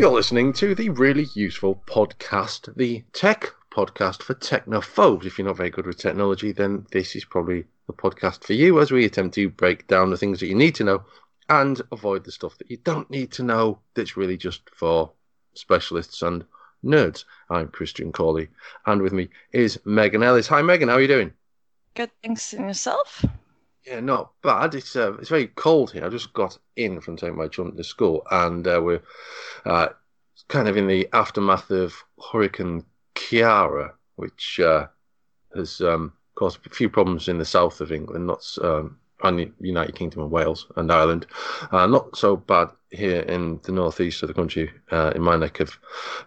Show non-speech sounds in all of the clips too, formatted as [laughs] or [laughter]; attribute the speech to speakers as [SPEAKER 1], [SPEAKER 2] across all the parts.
[SPEAKER 1] You're listening to the really useful podcast, the Tech Podcast for Technophobes. If you're not very good with technology, then this is probably the podcast for you as we attempt to break down the things that you need to know and avoid the stuff that you don't need to know that's really just for specialists and nerds. I'm Christian Cawley, and with me is Megan Ellis. Hi, Megan. How are you doing?
[SPEAKER 2] Good. Thanks. And yourself?
[SPEAKER 1] Yeah, not bad. It's uh, it's very cold here. I just got in from taking my children to school, and uh, we're uh, kind of in the aftermath of Hurricane Ciara, which uh, has um, caused a few problems in the south of England, not um, the United Kingdom and Wales and Ireland. Uh, not so bad here in the northeast of the country, uh, in my neck of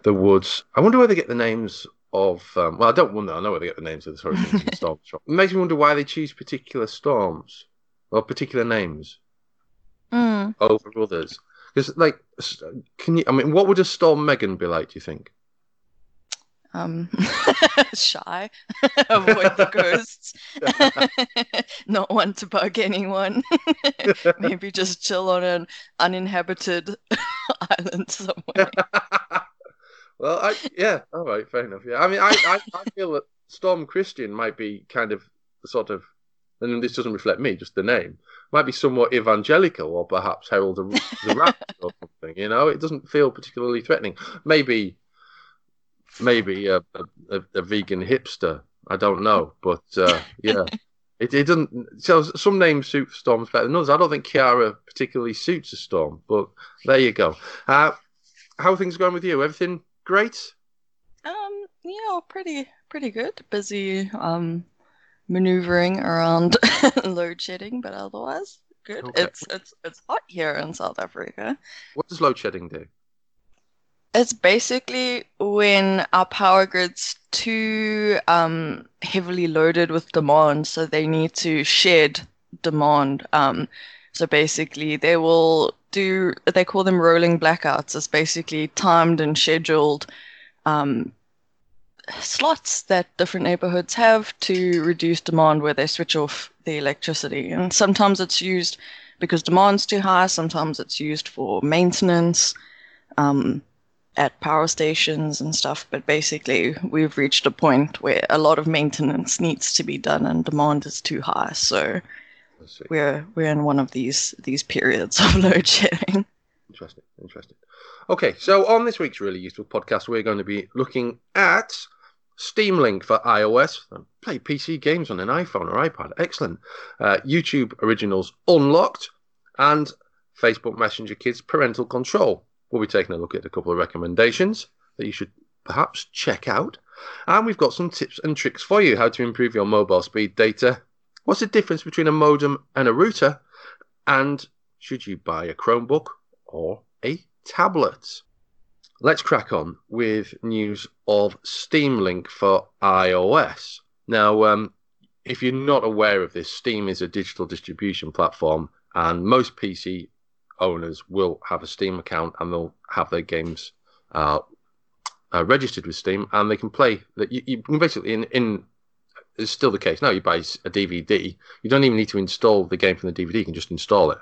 [SPEAKER 1] the woods. I wonder where they get the names of. Um, well, I don't wonder. I know where they get the names of the hurricanes and [laughs] storms from. It makes me wonder why they choose particular storms or particular names
[SPEAKER 2] Mm.
[SPEAKER 1] over others. Because, like, can you? I mean, what would a storm Megan be like? Do you think?
[SPEAKER 2] Um, [laughs] shy. [laughs] Avoid the ghosts. Not want to bug anyone. Maybe just chill on an uninhabited island somewhere.
[SPEAKER 1] Well, I yeah, all right, fair enough. Yeah, I mean, I, I, I feel that Storm Christian might be kind of sort of, and this doesn't reflect me, just the name, might be somewhat evangelical, or perhaps herald the, the Rat or something. You know, it doesn't feel particularly threatening. Maybe, maybe a, a, a vegan hipster. I don't know, but uh, yeah. It, it doesn't. So some names suit storms better than others. I don't think Ciara particularly suits a storm, but there you go. Uh, how are things going with you? Everything great?
[SPEAKER 2] Um, yeah, pretty pretty good. Busy um maneuvering around [laughs] load shedding, but otherwise good.
[SPEAKER 1] Okay.
[SPEAKER 2] It's it's it's hot here in South Africa.
[SPEAKER 1] What does load shedding do?
[SPEAKER 2] It's basically when our power grid's too um, heavily loaded with demand, so they need to shed demand. Um, so basically, they will do, they call them rolling blackouts. It's basically timed and scheduled um, slots that different neighborhoods have to reduce demand where they switch off the electricity. And sometimes it's used because demand's too high, sometimes it's used for maintenance. Um, at power stations and stuff, but basically we've reached a point where a lot of maintenance needs to be done and demand is too high. So. We're we're in one of these these periods of [laughs] load shedding.
[SPEAKER 1] Interesting. Interesting. Okay, so on this week's really useful podcast, we're going to be looking at Steam Link for iOS. Play PC games on an iPhone or iPad. Excellent. Uh, YouTube Originals Unlocked and Facebook Messenger Kids Parental Control. We'll be taking a look at a couple of recommendations that you should perhaps check out. And we've got some tips and tricks for you how to improve your mobile speed data. What's the difference between a modem and a router? And should you buy a Chromebook or a tablet? Let's crack on with news of Steam Link for iOS. Now, um, if you're not aware of this, Steam is a digital distribution platform, and most PC owners will have a Steam account and they'll have their games uh, uh, registered with Steam, and they can play that. You, you can basically in in it's still the case now. You buy a DVD, you don't even need to install the game from the DVD. You can just install it.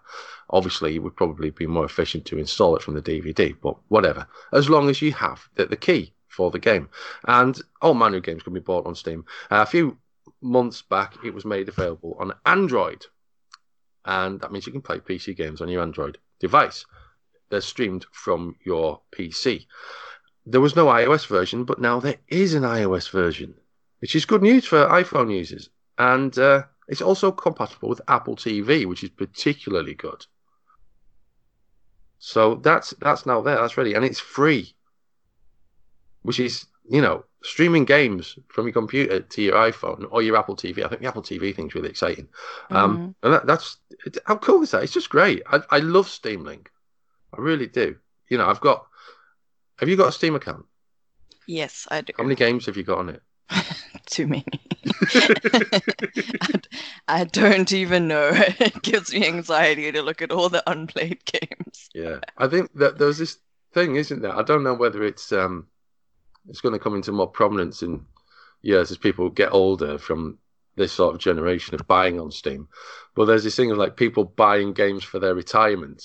[SPEAKER 1] Obviously, it would probably be more efficient to install it from the DVD, but whatever. As long as you have the, the key for the game, and all manner of games can be bought on Steam. Uh, a few months back, it was made available on Android, and that means you can play PC games on your Android device. They're streamed from your PC. There was no iOS version, but now there is an iOS version, which is good news for iPhone users. And uh, it's also compatible with Apple TV, which is particularly good. So that's that's now there. That's ready, and it's free, which is you know streaming games from your computer to your iPhone or your Apple TV. I think the Apple TV thing's really exciting. Um, and that, that's it, how cool is that? It's just great. I, I love Steam Link. I really do. You know, I've got. Have you got a Steam account?
[SPEAKER 2] Yes, I do.
[SPEAKER 1] How many games have you got on it? [laughs]
[SPEAKER 2] Too many. [laughs] I, I don't even know. [laughs] It gives me anxiety to look at all the unplayed games.
[SPEAKER 1] Yeah, I think that there's this thing, isn't there? I don't know whether it's um, it's going to come into more prominence in years as people get older from this sort of generation of buying on Steam. But there's this thing of like people buying games for their retirement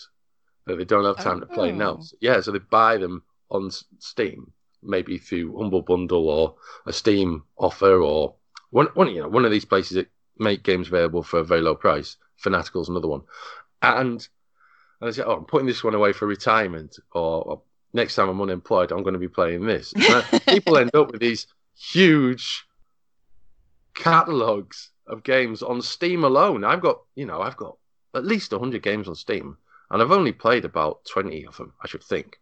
[SPEAKER 1] that they don't have time to play now.
[SPEAKER 2] Oh.
[SPEAKER 1] So, yeah, so they buy them on Steam, maybe through Humble Bundle or a Steam offer or one, one you know one of these places that make games available for a very low price. Fanatical's another one, and and I said, "Oh, I'm putting this one away for retirement, or, or next time I'm unemployed, I'm going to be playing this." [laughs] people end up with these huge catalogs of games on Steam alone. I've got, you know, I've got at least 100 games on Steam, and I've only played about 20 of them, I should think.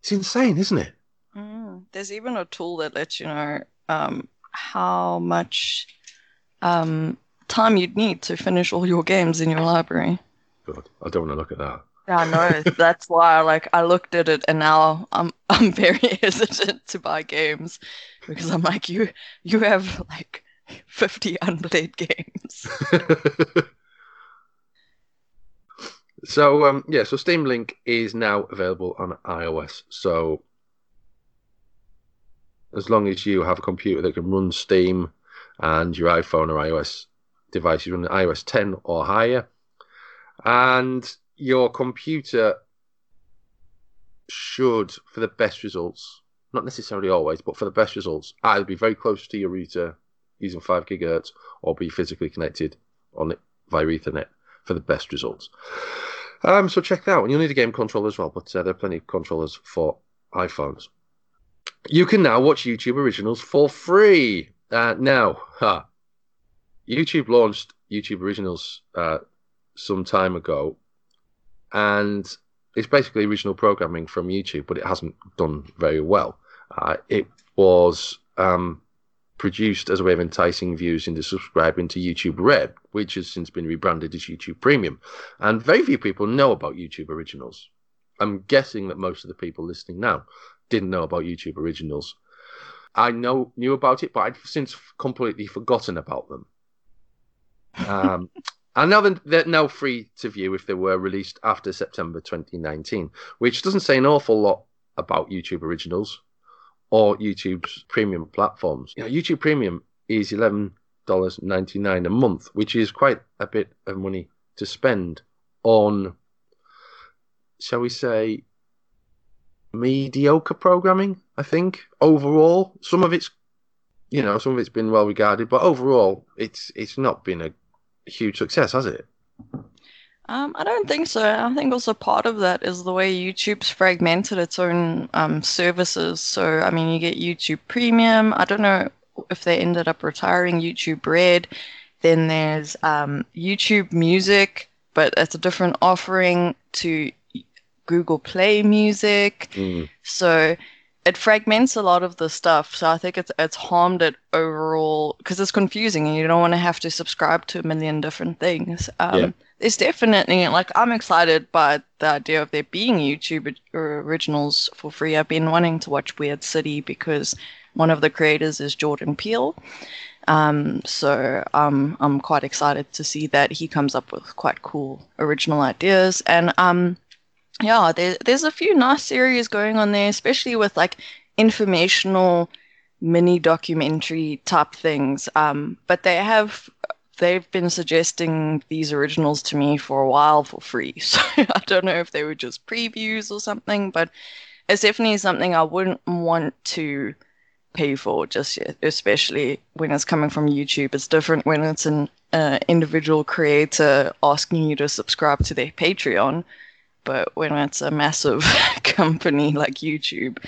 [SPEAKER 1] It's insane, isn't it?
[SPEAKER 2] Mm, there's even a tool that lets you know um, how much um, time you'd need to finish all your games in your library.
[SPEAKER 1] God, I don't want to look at that.
[SPEAKER 2] Yeah, I know. [laughs] That's why, like, I looked at it, and now I'm I'm [laughs] very hesitant to buy games because I'm like, you you have like 50 unplayed games. [laughs]
[SPEAKER 1] so um, yeah, so Steam Link is now available on iOS. So as long as you have a computer that can run Steam and your iPhone or iOS device is running iOS 10 or higher, and your computer should, for the best results, not necessarily always, but for the best results, either be very close to your router using 5 gigahertz or be physically connected on it via Ethernet for the best results. Um, so check that out. And you'll need a game controller as well, but uh, there are plenty of controllers for iPhones. You can now watch YouTube originals for free. Uh, now, huh, YouTube launched YouTube Originals uh, some time ago, and it's basically original programming from YouTube, but it hasn't done very well. Uh, it was um, produced as a way of enticing viewers into subscribing to YouTube Red, which has since been rebranded as YouTube Premium. And very few people know about YouTube Originals. I'm guessing that most of the people listening now didn't know about YouTube Originals. I know knew about it, but I'd since completely forgotten about them. Um, [laughs] and now they're now free to view if they were released after September 2019, which doesn't say an awful lot about YouTube Originals or YouTube's premium platforms. You know, YouTube Premium is eleven dollars ninety nine a month, which is quite a bit of money to spend on, shall we say, mediocre programming. I think overall, some of it's, you know, some of it's been well regarded, but overall, it's it's not been a huge success, has it?
[SPEAKER 2] Um, I don't think so. I think also part of that is the way YouTube's fragmented its own um, services. So, I mean, you get YouTube Premium. I don't know if they ended up retiring YouTube Red. Then there's um, YouTube Music, but it's a different offering to Google Play Music.
[SPEAKER 1] Mm.
[SPEAKER 2] So it fragments a lot of the stuff. So I think it's it's harmed it overall because it's confusing and you don't want to have to subscribe to a million different things. Um,
[SPEAKER 1] Yeah.
[SPEAKER 2] It's definitely like I'm excited by the idea of there being YouTube originals for free. I've been wanting to watch Weird City because one of the creators is Jordan Peele. Um, so um, I'm quite excited to see that he comes up with quite cool original ideas. And um, yeah, there, there's a few nice series going on there, especially with like informational mini documentary type things. Um, but they have they've been suggesting these originals to me for a while for free. [laughs] So I don't know if they were just previews or something, but it's definitely something I wouldn't want to pay for just yet, especially when it's coming from YouTube. It's different when it's an uh, individual creator asking you to subscribe to their Patreon, but when it's a massive [laughs] company like YouTube,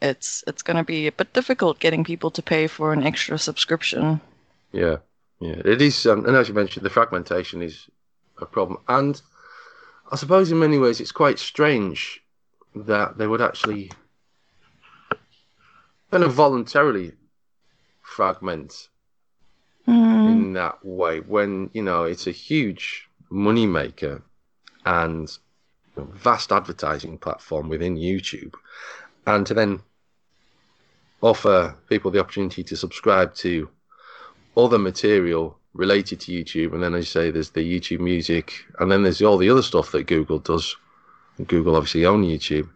[SPEAKER 2] it's it's going to be a bit difficult getting people to pay for an extra subscription.
[SPEAKER 1] Yeah, yeah, it is. Um, and as you mentioned, the fragmentation is a problem. And I suppose in many ways it's quite strange that they would actually kind of voluntarily fragment
[SPEAKER 2] Mm.
[SPEAKER 1] in that way when, you know, it's a huge money maker and vast advertising platform within YouTube. And to then offer people the opportunity to subscribe to other material related to YouTube, and then as you say, there's the YouTube Music, and then there's all the other stuff that Google does. Google obviously own YouTube.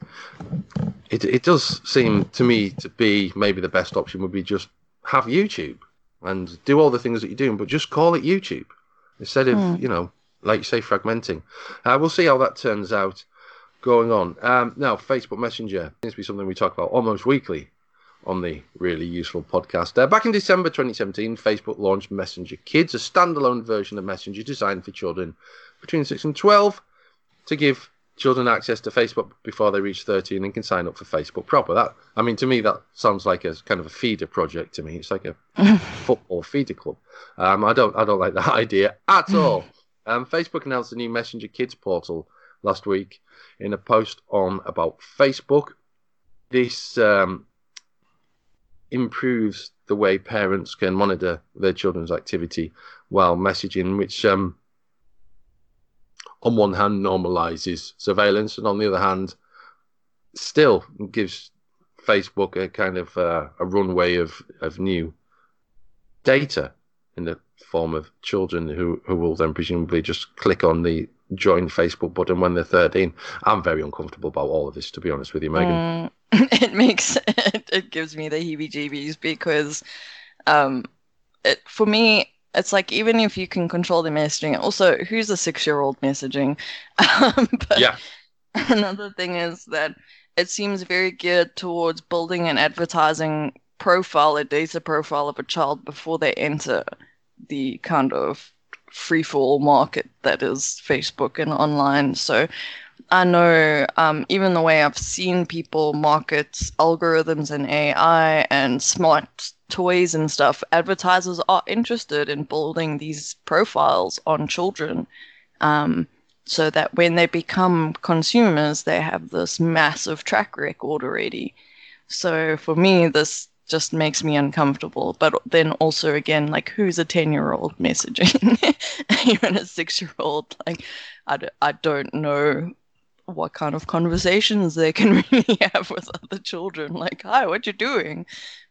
[SPEAKER 1] It it does seem to me to be maybe the best option would be just have YouTube and do all the things that you're doing, but just call it YouTube instead of
[SPEAKER 2] Hmm.
[SPEAKER 1] you know like you say fragmenting. Uh, we'll see how that turns out. going on. Um, now, Facebook Messenger seems to be something we talk about almost weekly on the really useful podcast. Uh, back in December 2017, Facebook launched Messenger Kids, a standalone version of Messenger designed for children between 6 and 12 to give children access to Facebook before they reach 13 and can sign up for Facebook proper. That I mean, to me, that sounds like a kind of a feeder project to me. It's like a [laughs] football feeder club. Um, I don't, I don't like that [laughs] idea at all. Um, Facebook announced a new Messenger Kids portal last week in a post on about Facebook. This um, improves the way parents can monitor their children's activity while messaging, which um, on one hand normalizes surveillance, and on the other hand, still gives Facebook a kind of uh, a runway of, of new data in the form of children who, who will then presumably just click on the join Facebook button when they're 13. I'm very uncomfortable about all of this, to be honest with you, Megan.
[SPEAKER 2] Mm, [laughs] it makes [laughs] it, it gives me the heebie-jeebies because um, it for me it's like even if you can control the messaging, also who's a six-year-old messaging? [laughs] Um, but
[SPEAKER 1] Yeah.
[SPEAKER 2] another thing is that it seems very geared towards building an advertising profile, a data profile of a child before they enter the kind of free for all market that is Facebook and online. So I know um, even the way I've seen people market algorithms and AI and smart toys and stuff, advertisers are interested in building these profiles on children. Um, so that when they become consumers, they have this massive track record already. So for me, this just makes me uncomfortable. But then also, again, like who's a 10 year old messaging? [laughs] Even a six year old, like I d- I don't know what kind of conversations they can [laughs] really have with other children. Like, hi, what you doing?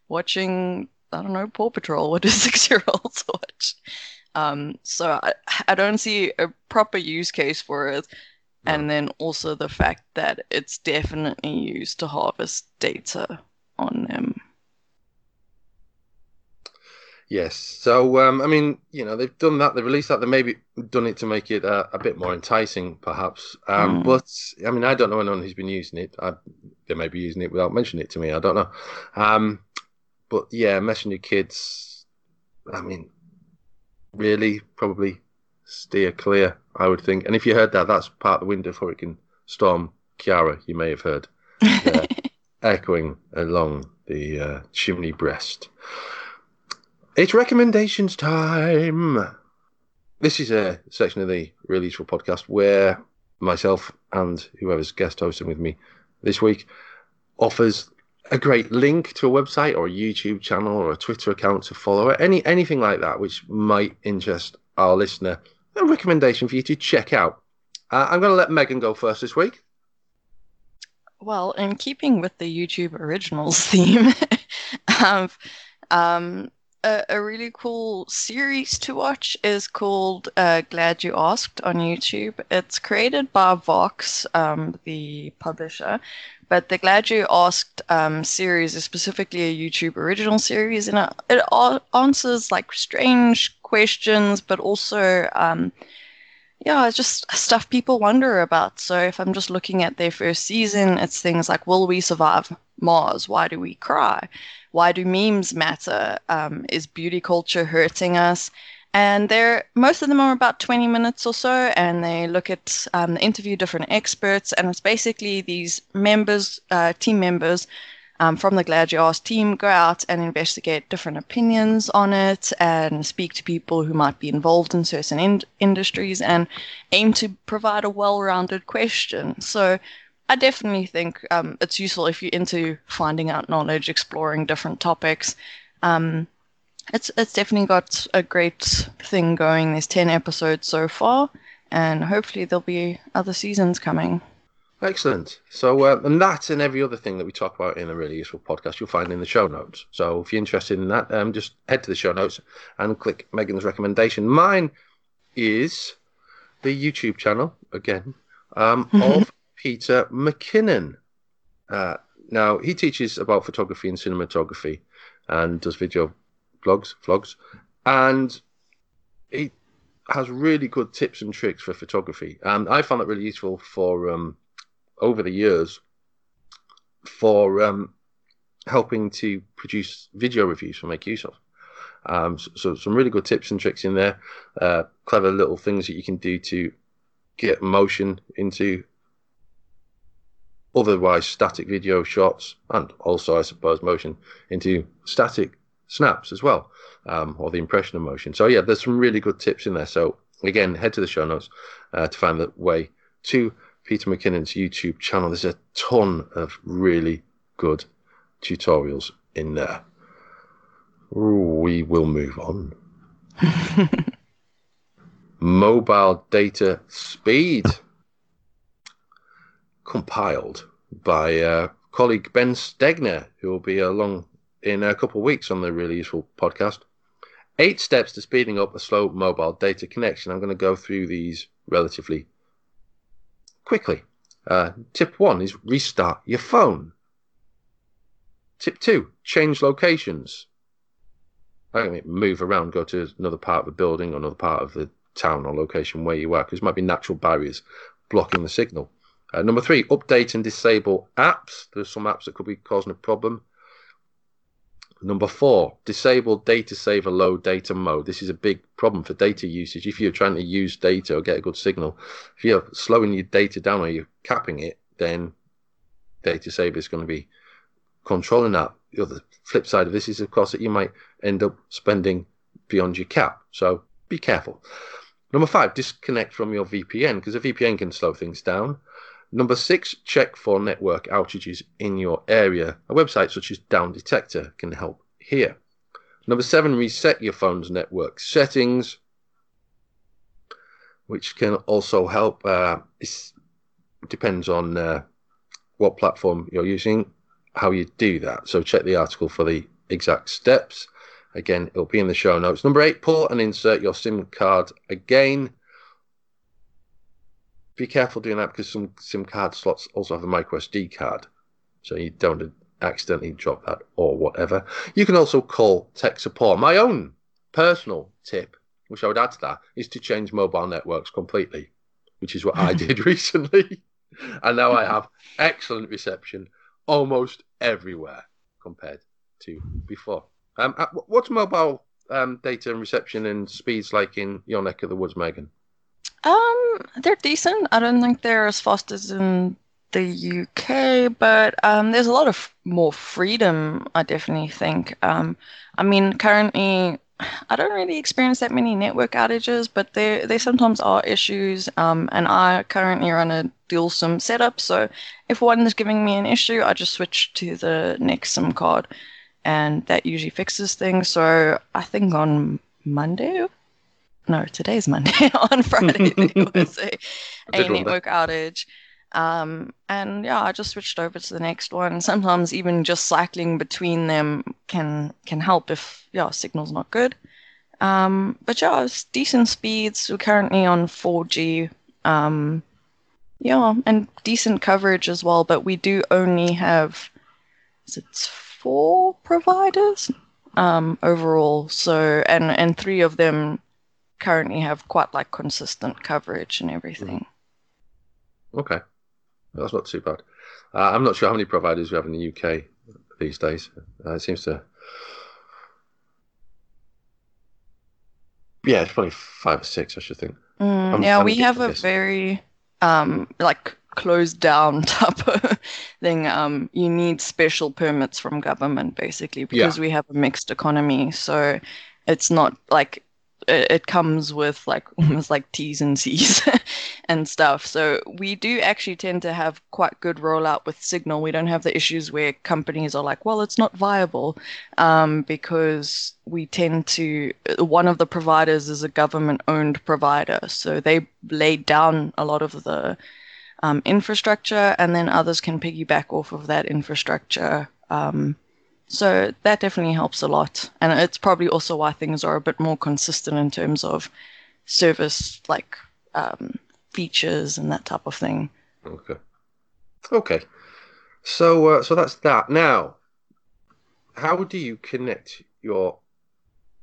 [SPEAKER 2] Watching, I don't know, Paw Patrol. What do [laughs] six year olds watch? Um, so I, I don't see a proper use case for it. And then also the fact that it's definitely used to harvest data on them.
[SPEAKER 1] Yes. So, um, I mean, you know, they've done that. They've released that. They maybe done it to make it uh, a bit more enticing, perhaps. Um,
[SPEAKER 2] Mm.
[SPEAKER 1] But I mean, I don't know anyone who's been using it. I, they may be using it without mentioning it to me. I don't know. Um, but yeah, Messenger Kids. I mean, really, probably steer clear. I would think. And if you heard that, that's part of the window for it can Storm Ciara. You may have heard [laughs] Yeah. echoing along the uh, chimney breast. It's recommendations time. This is a section of the Really Useful podcast where myself and whoever's guest hosting with me this week offers a great link to a website or a YouTube channel or a Twitter account to follow, any anything like that which might interest our listener. A recommendation for you to check out. Uh, I'm going to let Megan go first this week.
[SPEAKER 2] Well, in keeping with the YouTube originals [laughs] theme, [laughs] um, um, a, a really cool series to watch is called uh, Glad You Asked on YouTube. It's created by Vox, um, the publisher, but the Glad You Asked um, series is specifically a YouTube original series, and it, it a- answers like strange questions, but also um, yeah, it's just stuff people wonder about. So if I'm just looking at their first season, it's things like Will we survive Mars? Why do we cry? Why do memes matter? Um, is beauty culture hurting us? And they're most of them are about 20 minutes or so, and they look at um, interview different experts, and it's basically these members, uh, team members um, from the Glad You Asked team go out and investigate different opinions on it and speak to people who might be involved in certain in- industries and aim to provide a well rounded question. So I definitely think um, it's useful if you're into finding out knowledge, exploring different topics. Um, it's, it's definitely got a great thing going. There's 10 episodes so far, and hopefully there'll be other seasons coming.
[SPEAKER 1] Excellent. So, uh, and that and every other thing that we talk about in a really useful podcast, you'll find in the show notes. So, if you're interested in that, um, just head to the show notes and click Megan's recommendation. Mine is the YouTube channel again um, [laughs] of Peter McKinnon. Uh, now, he teaches about photography and cinematography and does video blogs, vlogs, and he has really good tips and tricks for photography. And I found that really useful for um, over the years for um, helping to produce video reviews for MakeUseOf. Um, so, so, some really good tips and tricks in there. Uh, clever little things that you can do to get motion into otherwise static video shots, and also, I suppose, motion into static snaps as well, um, or the impression of motion. So yeah, there's some really good tips in there. So again, head to the show notes uh, to find the way to Peter McKinnon's YouTube channel. There's a ton of really good tutorials in there. We will move on. [laughs] Mobile data speed, compiled by uh, colleague Ben Stegner, who will be along in a couple of weeks on the really useful podcast. Eight steps to speeding up a slow mobile data connection. I'm going to go through these relatively quickly. Uh, tip one is restart your phone. Tip two, change locations. I mean, move around, go to another part of the building another part of the town or location where you are, because might be natural barriers blocking the signal. Uh, number three, update and disable apps. There's some apps that could be causing a problem. Number four, disable data saver low data mode. This is a big problem for data usage. If you're trying to use data or get a good signal, if you're slowing your data down or you're capping it, then data saver is going to be controlling that. The other flip side of this is, of course, that you might end up spending beyond your cap. So be careful. Number five, disconnect from your VPN because a VPN can slow things down. Number six, check for network outages in your area. A website such as Down Detector can help here. Number seven, reset your phone's network settings, which can also help. Uh, it depends on uh, what platform you're using, how you do that. So check the article for the exact steps. Again, it'll be in the show notes. Number eight, pull and insert your SIM card again be careful doing that because some SIM card slots also have a micro SD card, so you don't accidentally drop that or whatever. You can also call tech support. My own personal tip, which I would add to that, is to change mobile networks completely, which is what I did [laughs] recently, and now I have excellent reception almost everywhere compared to before. Um, uh, what's mobile um, data and reception and speeds like in your neck of the woods, Megan?
[SPEAKER 2] Um, they're decent. I don't think they're as fast as in the UK, but um, there's a lot of more freedom. I definitely think. Um, I mean, currently, I don't really experience that many network outages, but there there sometimes are issues. Um, and I currently run a dual SIM setup, so if one is giving me an issue, I just switch to the next SIM card, and that usually fixes things. So I think on Monday no, today's Monday. [laughs] on Friday, [laughs] there was a, a network outage. Um, and yeah, I just switched over to the next one. Sometimes even just cycling between them can can help if yeah signal's not good. Um, but yeah, it's decent speeds. We're currently on 4G. Um, yeah, and decent coverage as well. But we do only have is it four providers um, overall. So and and three of them currently have quite like consistent coverage and everything.
[SPEAKER 1] Mm-hmm. Okay, that's not too bad. Uh, I'm not sure how many providers we have in the UK these days. Uh, it seems to, yeah, it's probably five or six, I should think.
[SPEAKER 2] Mm, yeah, we have a very um, like closed down [laughs] type of thing. Um, you need special permits from government basically because yeah. we have a mixed economy. So it's not like it, comes with like [laughs] almost like T's and C's [laughs] and stuff. So we do actually tend to have quite good rollout with Signal. We don't have the issues where companies are like, well, it's not viable um, because we tend to, one of the providers is a government owned provider. So they laid down a lot of the um, infrastructure and then others can piggyback off of that infrastructure. Um, so that definitely helps a lot. And it's probably also why things are a bit more consistent in terms of service like um, features and that type of thing.
[SPEAKER 1] Okay. Okay. So uh, so that's that. Now, how do you connect your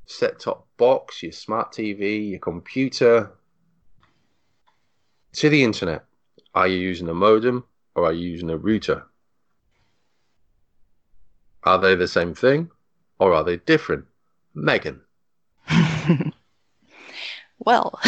[SPEAKER 1] set-top box, your smart TV, your computer to the internet? Are you using a modem? or are you using a router? Are they the same thing or are they different? Megan. [laughs]
[SPEAKER 2] well,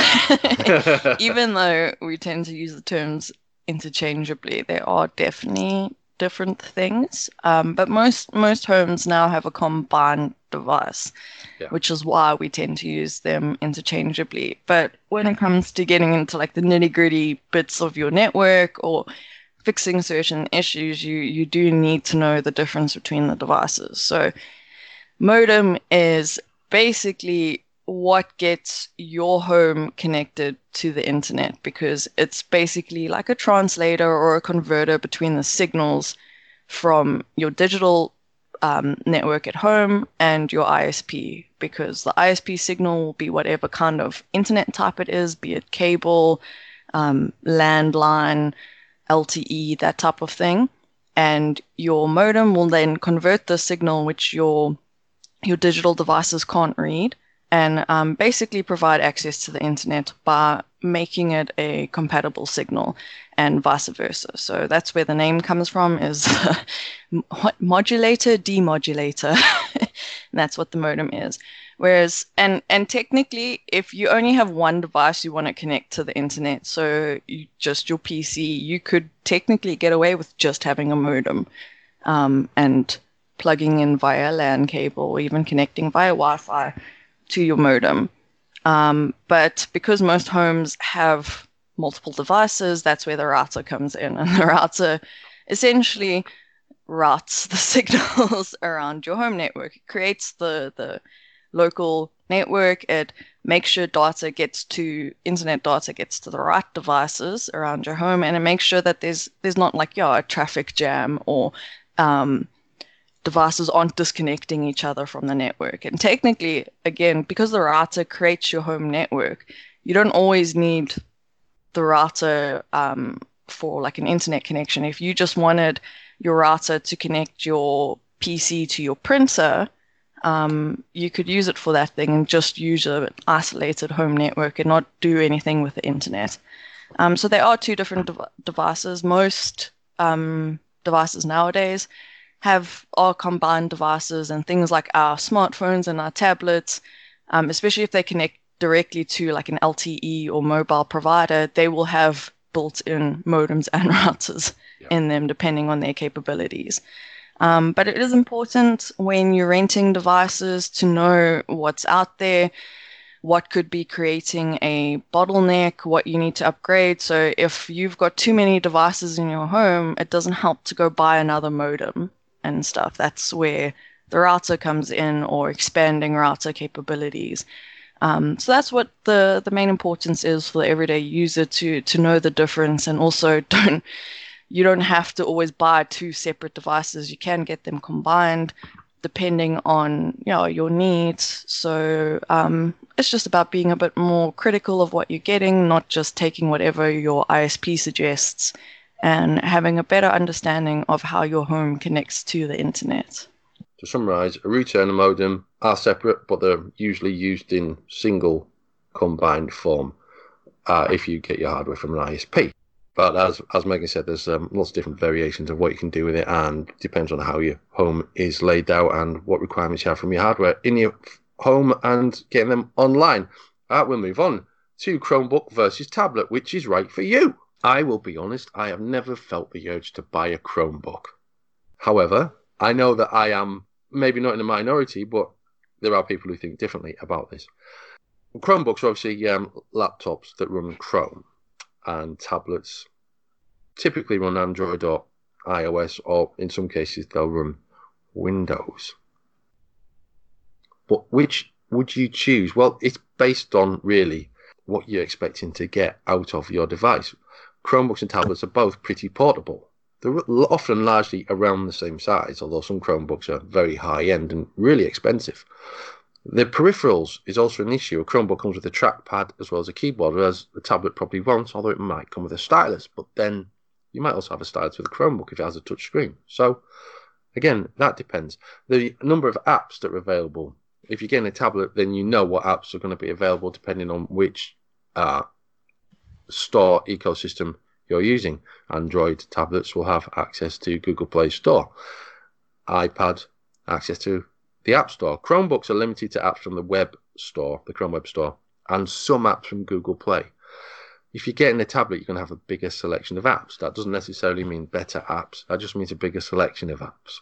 [SPEAKER 2] [laughs] even though we tend to use the terms interchangeably, there are definitely different things. Um, but most most homes now have a combined device, yeah. which is why we tend to use them interchangeably. But when it comes to getting into like the nitty gritty bits of your network or fixing certain issues, you you do need to know the difference between the devices. So modem is basically what gets your home connected to the internet because it's basically like a translator or a converter between the signals from your digital um, network at home and your ISP because the ISP signal will be whatever kind of internet type it is, be it cable, um, landline, LTE, that type of thing. And your modem will then convert the signal which your your digital devices can't read and um, basically provide access to the internet by making it a compatible signal and vice versa. So that's where the name comes from is [laughs] modulator demodulator. [laughs] that's what the modem is. Whereas and and technically if you only have one device you want to connect to the internet, so you, just your PC, you could technically get away with just having a modem um, and plugging in via LAN cable or even connecting via Wi-Fi to your modem. Um, but because most homes have multiple devices, that's where the router comes in. [laughs] And the router essentially routes the [laughs] signals around your home network. It creates the, the local network. It makes sure data gets to internet data gets to the right devices around your home, and it makes sure that there's there's not like yeah a traffic jam or um, devices aren't disconnecting each other from the network. And technically, again, because the router creates your home network, you don't always need the router um, for like an internet connection. If you just wanted your router to connect your PC to your printer, um, you could use it for that thing and just use an isolated home network and not do anything with the internet. Um, so there are two different dev- devices. Most um, devices nowadays have our combined devices and things like our smartphones and our tablets, um, especially if they connect directly to like an LTE or mobile provider, they will have built-in modems [laughs] and routers yeah. in them depending on their capabilities. Um, but it is important when you're renting devices to know what's out there, what could be creating a bottleneck, what you need to upgrade. So if you've got too many devices in your home, it doesn't help to go buy another modem and stuff. That's where the router comes in or expanding router capabilities. Um, so that's what the, the main importance is for the everyday user to to know the difference and also [laughs] don't you don't have to always buy two separate devices. You can get them combined depending on you know your needs. So um, it's just about being a bit more critical of what you're getting, not just taking whatever your ISP suggests and having a better understanding of how your home connects to the internet.
[SPEAKER 1] To summarize, a router and a modem are separate, but they're usually used in single combined form uh, if you get your hardware from an ISP. But as as Megan said, there's um, lots of different variations of what you can do with it, and depends on how your home is laid out and what requirements you have from your hardware in your home and getting them online. We'll move on to Chromebook versus tablet, which is right for you. I will be honest, I have never felt the urge to buy a Chromebook. However, I know that I am maybe not in a minority, but there are people who think differently about this. Chromebooks are obviously um, laptops that run Chrome, and tablets typically run Android or iOS, or in some cases, they'll run Windows. But which would you choose? Well, it's based on really what you're expecting to get out of your device. Chromebooks and tablets are both pretty portable. They're often largely around the same size, although some Chromebooks are very high end and really expensive. The peripherals is also an issue. A Chromebook comes with a trackpad as well as a keyboard, whereas the tablet probably won't, although it might come with a stylus. But then you might also have a stylus with a Chromebook if it has a touch screen. So, again, that depends. The number of apps that are available. If you're getting a tablet, then you know what apps are going to be available depending on which uh, store ecosystem you're using. Android tablets will have access to Google Play Store. iPad access to the App Store. Chromebooks are limited to apps from the web store, the Chrome Web Store, and some apps from Google Play. If you're getting a tablet, you're going to have a bigger selection of apps. That doesn't necessarily mean better apps. That just means a bigger selection of apps.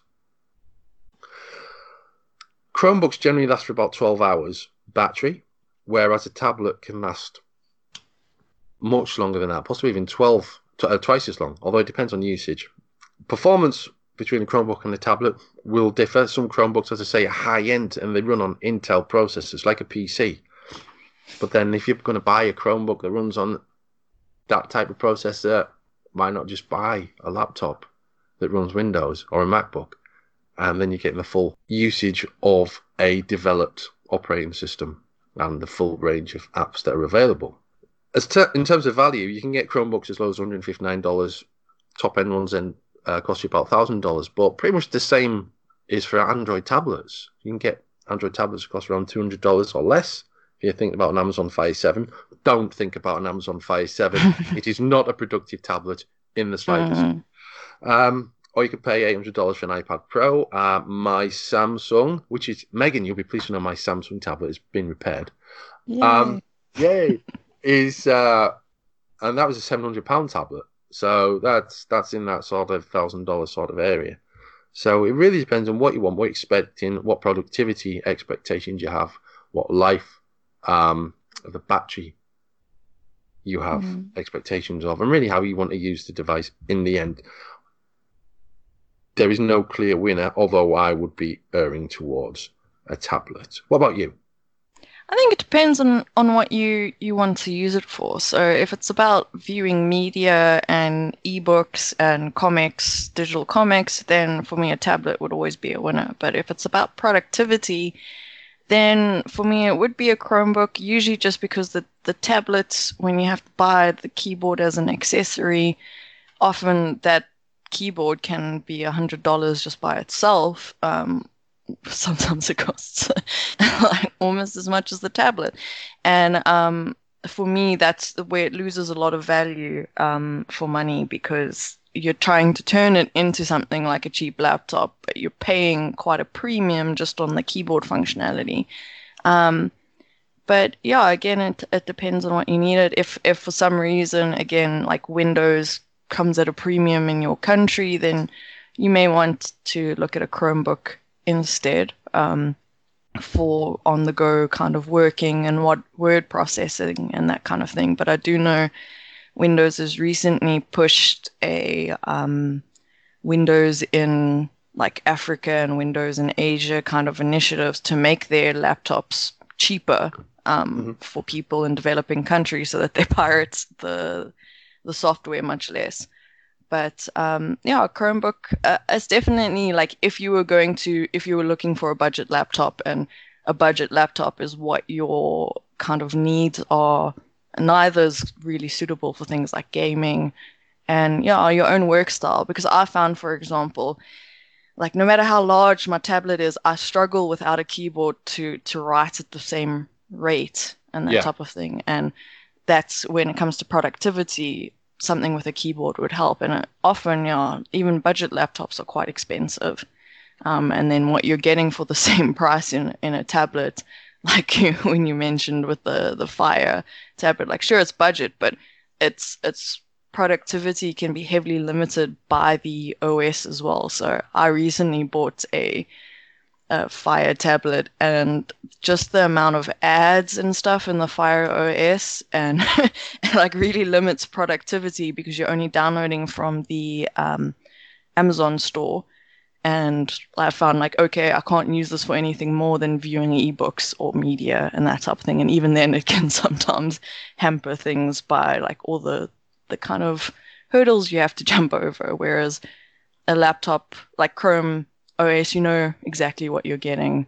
[SPEAKER 1] Chromebooks generally last for about 12 hours battery, whereas a tablet can last much longer than that, possibly even 12, uh, twice as long, although it depends on usage. Performance between a Chromebook and a tablet will differ. Some Chromebooks, as I say, are high end and they run on Intel processors like a PC. But then if you're going to buy a Chromebook that runs on that type of processor, why not just buy a laptop that runs Windows or a MacBook? And then you're getting the full usage of a developed operating system and the full range of apps that are available. As ter- in terms of value, you can get Chromebooks as low as $159. Top end ones then uh, cost you about thousand dollars, but pretty much the same is for Android tablets. You can get Android tablets cost around two hundred dollars or less. If you think about an Amazon Fire Seven, don't think about an Amazon Fire Seven. [laughs] it is not a productive tablet in the slightest. Mm-hmm. Um, or you could pay eight hundred dollars for an iPad Pro. Uh, my Samsung, which is Megan, you'll be pleased to know my Samsung tablet has been repaired. Yay! Um, yay! is uh, and that was a seven hundred pound tablet. So that's that's in that sort of thousand dollar sort of area. So it really depends on what you want, what you're expecting, what productivity expectations you have, what life um, of the battery you have mm-hmm. expectations of, and really how you want to use the device in the end. There is no clear winner, although I would be erring towards a tablet. What about you?
[SPEAKER 2] I think it depends on, on what you, you want to use it for. So if it's about viewing media and ebooks and comics, digital comics, then for me a tablet would always be a winner. But if it's about productivity, then for me it would be a Chromebook, usually just because the, the tablets, when you have to buy the keyboard as an accessory, often that keyboard can be a hundred dollars just by itself. Um, sometimes it costs [laughs] like almost as much as the tablet. And um, for me, that's where it loses a lot of value um, for money because you're trying to turn it into something like a cheap laptop, but you're paying quite a premium just on the keyboard functionality. Um, but yeah, again, it, it depends on what you need it. If if for some reason, again, like Windows comes at a premium in your country, then you may want to look at a Chromebook instead um, for on the go kind of working and what word processing and that kind of thing. But I do know Windows has recently pushed a um, Windows in like Africa and Windows in Asia kind of initiatives to make their laptops cheaper um, mm-hmm. for people in developing countries so that they [laughs] pirate the the software much less. But um, yeah, Chromebook uh, is definitely like if you were going to, if you were looking for a budget laptop and a budget laptop is what your kind of needs are, neither is really suitable for things like gaming and yeah, your own work style. Because I found, for example, like no matter how large my tablet is, I struggle without a keyboard to to write at the same rate and that yeah. type of thing. And that's when it comes to productivity something with a keyboard would help. And often, you know, even budget laptops are quite expensive. Um, and then what you're getting for the [laughs] same price in, in a tablet, [laughs] like you, when you mentioned with the, the Fire tablet, like sure it's budget, but it's it's productivity can be heavily limited by the OS as well. So I recently bought a a Fire tablet and just the amount of ads and stuff in the Fire OS [laughs] and like really limits productivity because you're only downloading from the um, Amazon store. And I found like, okay, I can't use this for anything more than viewing ebooks or media and that type of thing. And even then, it can [laughs] sometimes hamper things by like all the the kind of hurdles you have to jump over. Whereas a laptop like Chrome OS, you know exactly what you're getting.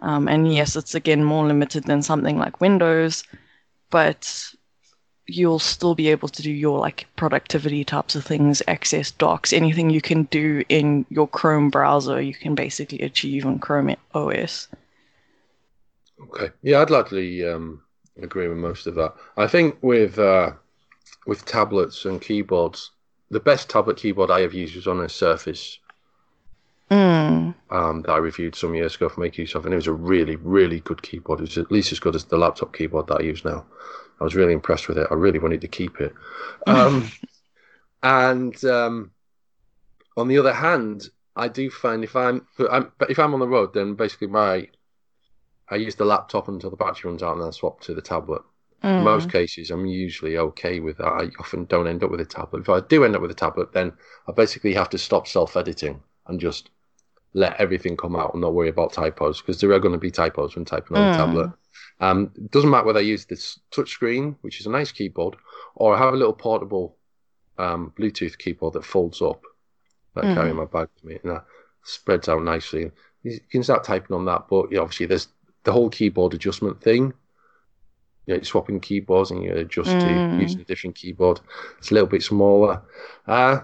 [SPEAKER 2] Um, and yes, it's again more limited than something like Windows, but you'll still be able to do your like productivity types of things, access docs, anything you can do in your Chrome browser, you can basically achieve on Chrome OS.
[SPEAKER 1] Okay, yeah, I'd largely um, agree with most of that. I think with uh, with tablets and keyboards, the best tablet keyboard I have used was on a Surface
[SPEAKER 2] Mm.
[SPEAKER 1] um, that I reviewed some years ago for MakeUseOf, and it was a really, really good keyboard. It was at least as good as the laptop keyboard that I use now. I was really impressed with it. I really wanted to keep it. [laughs] Um, and um, on the other hand, I do find if I'm, I'm but if I'm on the road, then basically my I use the laptop until the battery runs out, and then I swap to the tablet. In
[SPEAKER 2] Mm.
[SPEAKER 1] most cases, I'm usually okay with that. I often don't end up with a tablet. If I do end up with a tablet, then I basically have to stop self-editing and just let everything come out and not worry about typos because there are going to be typos when typing on a
[SPEAKER 2] Mm.
[SPEAKER 1] tablet. Um, it doesn't matter whether I use this touch screen, which is a nice keyboard, or I have a little portable um, Bluetooth keyboard that folds up that I carry in my bag with me and that spreads out nicely. You can start typing on that, but know, obviously there's the whole keyboard adjustment thing. You know, you're swapping keyboards and you adjust
[SPEAKER 2] Mm.
[SPEAKER 1] to using a different keyboard. It's a little bit smaller. Uh,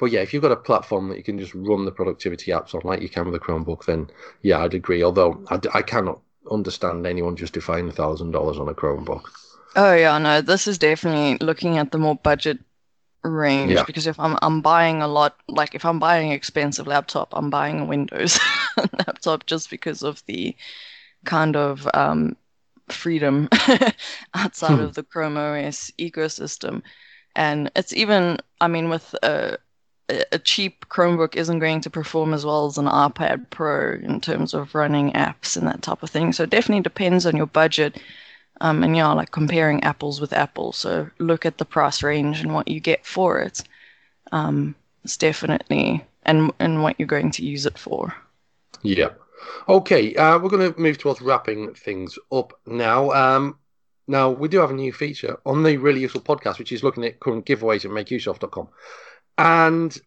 [SPEAKER 1] but yeah, if you've got a platform that you can just run the productivity apps on, like you can with a Chromebook, then yeah, I'd agree. Although I, d- I cannot understand anyone justifying a thousand dollars on a Chromebook.
[SPEAKER 2] Oh yeah, no, this is definitely looking at the more budget range
[SPEAKER 1] Yeah.
[SPEAKER 2] because if I'm I'm buying a lot, like if I'm buying an expensive laptop, I'm buying a Windows [laughs] laptop just because of the kind of um, freedom [laughs] outside
[SPEAKER 1] Hmm.
[SPEAKER 2] of the Chrome OS ecosystem. And it's even, I mean, with a, a cheap Chromebook isn't going to perform as well as an iPad Pro in terms of running apps and that type of thing. So it definitely depends on your budget. Um, and yeah, like comparing apples with apples. So look at the price range and what you get for it. Um, it's definitely and and what you're going to use it for.
[SPEAKER 1] Yeah. Okay, uh, we're going to move towards wrapping things up now. Um, now, we do have a new feature on the Really Useful podcast, which is looking at current giveaways at makeuseof.com. And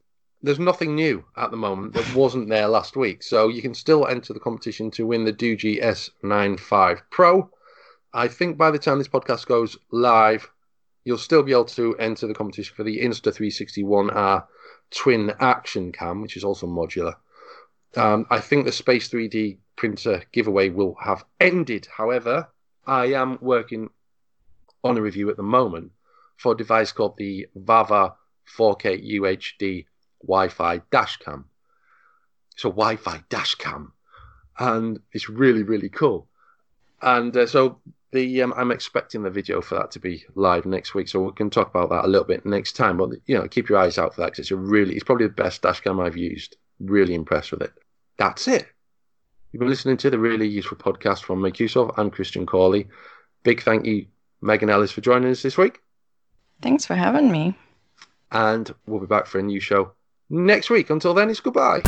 [SPEAKER 1] there's nothing new at the moment that wasn't there last week. So you can still enter the competition to win the Doogee S95 Pro. I think by the time this podcast goes live, you'll still be able to enter the competition for the Insta360 One R twin action cam, which is also modular. Um, I think the Space 3D printer giveaway will have ended. However, I am working on a review at the moment for a device called the Vava 4K UHD Wi-Fi dash cam. It's a Wi-Fi dash cam, and it's really really cool. And uh, so the um, I'm expecting the video for that to be live next week, so we can talk about that a little bit next time. But you know, keep your eyes out for that because it's a really it's probably the best dash cam I've used. Really impressed with it. That's it. You've been listening to the really useful podcast from MakeUseOf. I'm Christian Cawley. Big thank you, Megan Ellis, for joining us this week.
[SPEAKER 2] Thanks for having me.
[SPEAKER 1] And we'll be back for a new show next week. Until then, it's goodbye.